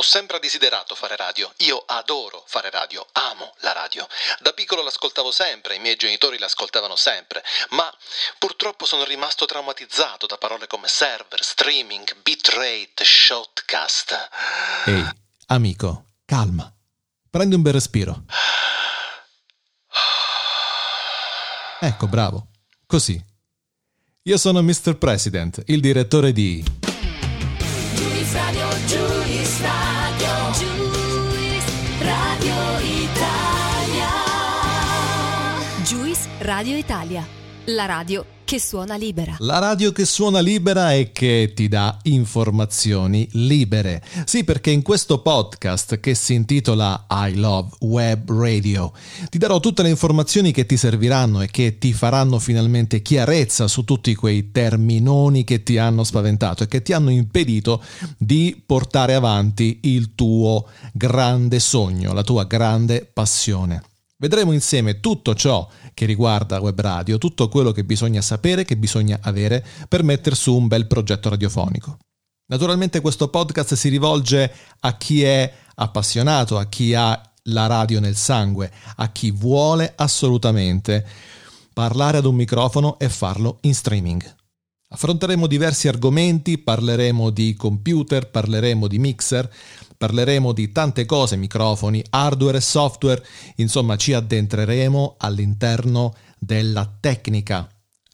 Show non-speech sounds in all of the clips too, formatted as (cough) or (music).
Ho sempre desiderato fare radio, io adoro fare radio, amo la radio. Da piccolo l'ascoltavo sempre, i miei genitori l'ascoltavano sempre, ma purtroppo sono rimasto traumatizzato da parole come server, streaming, bitrate, shotcast. Ehi, amico, calma. Prendi un bel respiro. Ecco, bravo. Così. Io sono Mr. President, il direttore di... Juice Radio, Juice Radio, Juice Radio Italia. Juice Radio Italia, la radio che suona libera. La radio che suona libera e che ti dà informazioni libere. Sì, perché in questo podcast che si intitola I Love Web Radio ti darò tutte le informazioni che ti serviranno e che ti faranno finalmente chiarezza su tutti quei terminoni che ti hanno spaventato e che ti hanno impedito di portare avanti il tuo grande sogno, la tua grande passione. Vedremo insieme tutto ciò che riguarda web radio, tutto quello che bisogna sapere, che bisogna avere per mettere su un bel progetto radiofonico. Naturalmente questo podcast si rivolge a chi è appassionato, a chi ha la radio nel sangue, a chi vuole assolutamente parlare ad un microfono e farlo in streaming. Affronteremo diversi argomenti, parleremo di computer, parleremo di mixer, parleremo di tante cose, microfoni, hardware e software, insomma ci addentreremo all'interno della tecnica,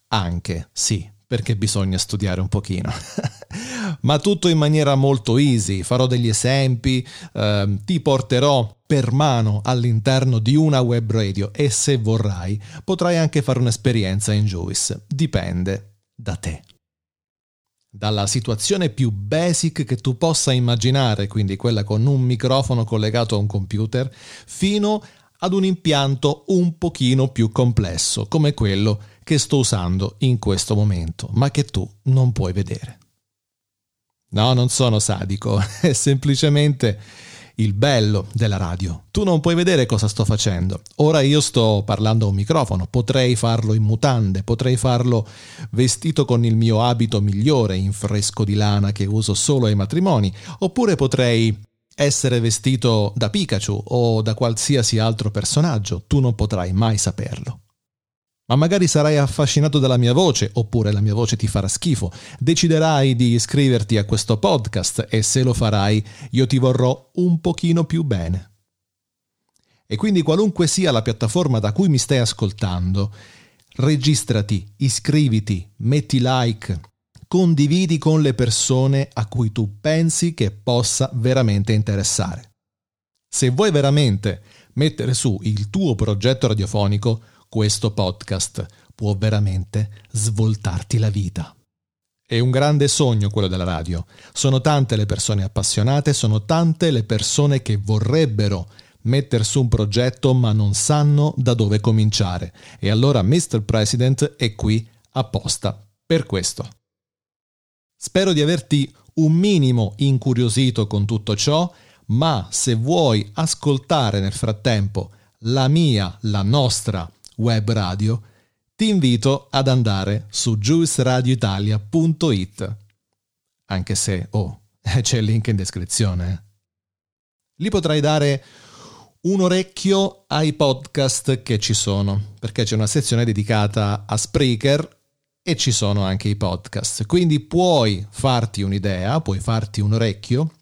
anche sì, perché bisogna studiare un pochino. (laughs) Ma tutto in maniera molto easy, farò degli esempi, ehm, ti porterò per mano all'interno di una web radio e se vorrai potrai anche fare un'esperienza in Juice, dipende da te dalla situazione più basic che tu possa immaginare, quindi quella con un microfono collegato a un computer, fino ad un impianto un pochino più complesso, come quello che sto usando in questo momento, ma che tu non puoi vedere. No, non sono sadico, (laughs) è semplicemente il bello della radio. Tu non puoi vedere cosa sto facendo. Ora io sto parlando a un microfono, potrei farlo in mutande, potrei farlo vestito con il mio abito migliore in fresco di lana che uso solo ai matrimoni, oppure potrei essere vestito da Pikachu o da qualsiasi altro personaggio, tu non potrai mai saperlo. Ma magari sarai affascinato dalla mia voce, oppure la mia voce ti farà schifo. Deciderai di iscriverti a questo podcast e se lo farai io ti vorrò un pochino più bene. E quindi qualunque sia la piattaforma da cui mi stai ascoltando, registrati, iscriviti, metti like, condividi con le persone a cui tu pensi che possa veramente interessare. Se vuoi veramente mettere su il tuo progetto radiofonico, questo podcast può veramente svoltarti la vita. È un grande sogno quello della radio. Sono tante le persone appassionate, sono tante le persone che vorrebbero mettere su un progetto ma non sanno da dove cominciare. E allora Mr. President è qui apposta per questo. Spero di averti un minimo incuriosito con tutto ciò, ma se vuoi ascoltare nel frattempo la mia, la nostra web radio, ti invito ad andare su juiceradioitalia.it. Anche se, oh, (laughs) c'è il link in descrizione. Eh. Lì potrai dare un orecchio ai podcast che ci sono, perché c'è una sezione dedicata a Spreaker e ci sono anche i podcast. Quindi puoi farti un'idea, puoi farti un orecchio,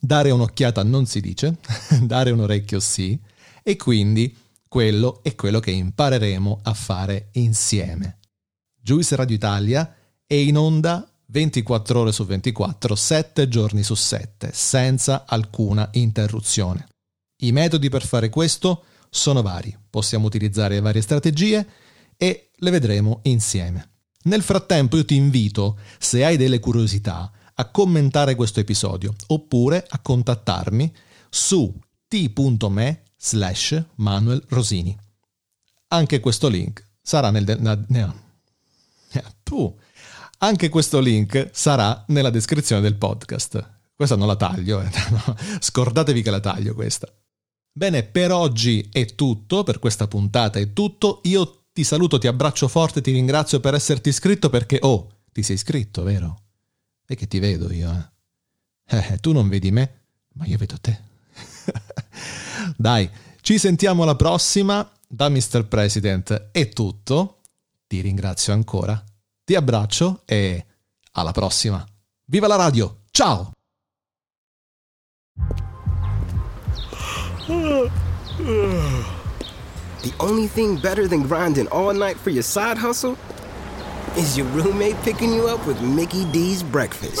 dare un'occhiata non si dice, (laughs) dare un orecchio sì, e quindi quello è quello che impareremo a fare insieme. Juice Radio Italia è in onda 24 ore su 24, 7 giorni su 7, senza alcuna interruzione. I metodi per fare questo sono vari, possiamo utilizzare varie strategie e le vedremo insieme. Nel frattempo io ti invito, se hai delle curiosità, a commentare questo episodio oppure a contattarmi su t.me slash Manuel Rosini. Anche questo link sarà nel... De- na- na- eh, puh. Anche questo link sarà nella descrizione del podcast. Questa non la taglio, eh. (laughs) scordatevi che la taglio questa. Bene, per oggi è tutto, per questa puntata è tutto. Io ti saluto, ti abbraccio forte, ti ringrazio per esserti iscritto perché, oh, ti sei iscritto, vero? E che ti vedo io, eh? eh tu non vedi me, ma io vedo te. Dai, ci sentiamo alla prossima. Da Mr. President è tutto. Ti ringrazio ancora. Ti abbraccio e alla prossima. Viva la radio! Ciao! The only thing better than grinding all night for your side hustle is your roommate picking you up with Mickey D's breakfast.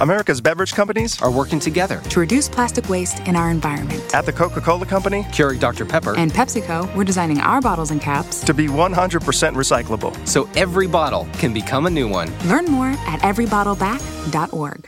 America's beverage companies are working together. to reduce plastic waste in our environment. At the Coca Cola Company, Keurig Dr. Pepper, And PepsiCo, we're designing our bottles and caps. to be 100% recyclable. so every bottle can become a new one. Learn more at everybottleback.org.